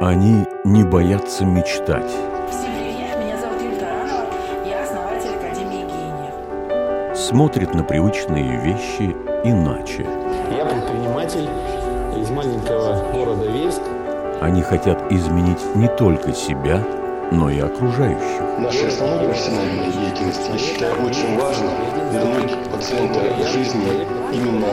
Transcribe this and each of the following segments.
Они не боятся мечтать. Всем привет, меня зовут Юлия Таранова, я основатель Академии гениев. Смотрят на привычные вещи иначе. Я предприниматель из маленького города Вельск. Они хотят изменить не только себя, но и окружающих. Нашей основной профессиональной деятельности я считаю очень важно вернуть пациента к жизни именно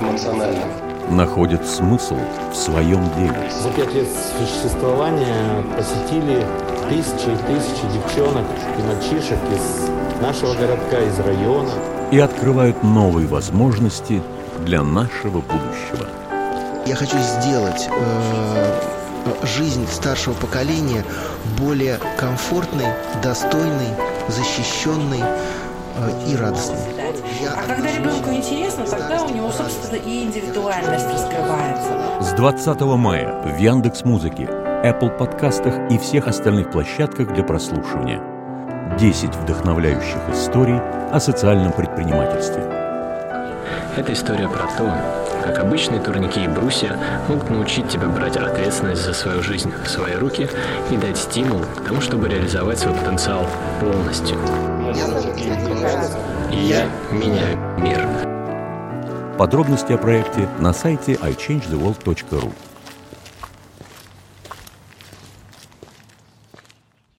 эмоционально. Находят смысл в своем деле. За пять лет существования посетили тысячи и тысячи девчонок и мальчишек из нашего городка, из района. И открывают новые возможности для нашего будущего. Я хочу сделать э, жизнь старшего поколения более комфортной, достойной, защищенной и радостной. Я А когда ребенку интересно, тогда у него, собственно, и индивидуальность раскрывается. С 20 мая в Яндекс Музыке, Apple подкастах и всех остальных площадках для прослушивания. 10 вдохновляющих историй о социальном предпринимательстве. Это история про то, как обычные турники и брусья могут научить тебя брать ответственность за свою жизнь в свои руки и дать стимул к тому, чтобы реализовать свой потенциал полностью. Я меняю мир. Подробности о проекте на сайте iChangeTheWorld.ru.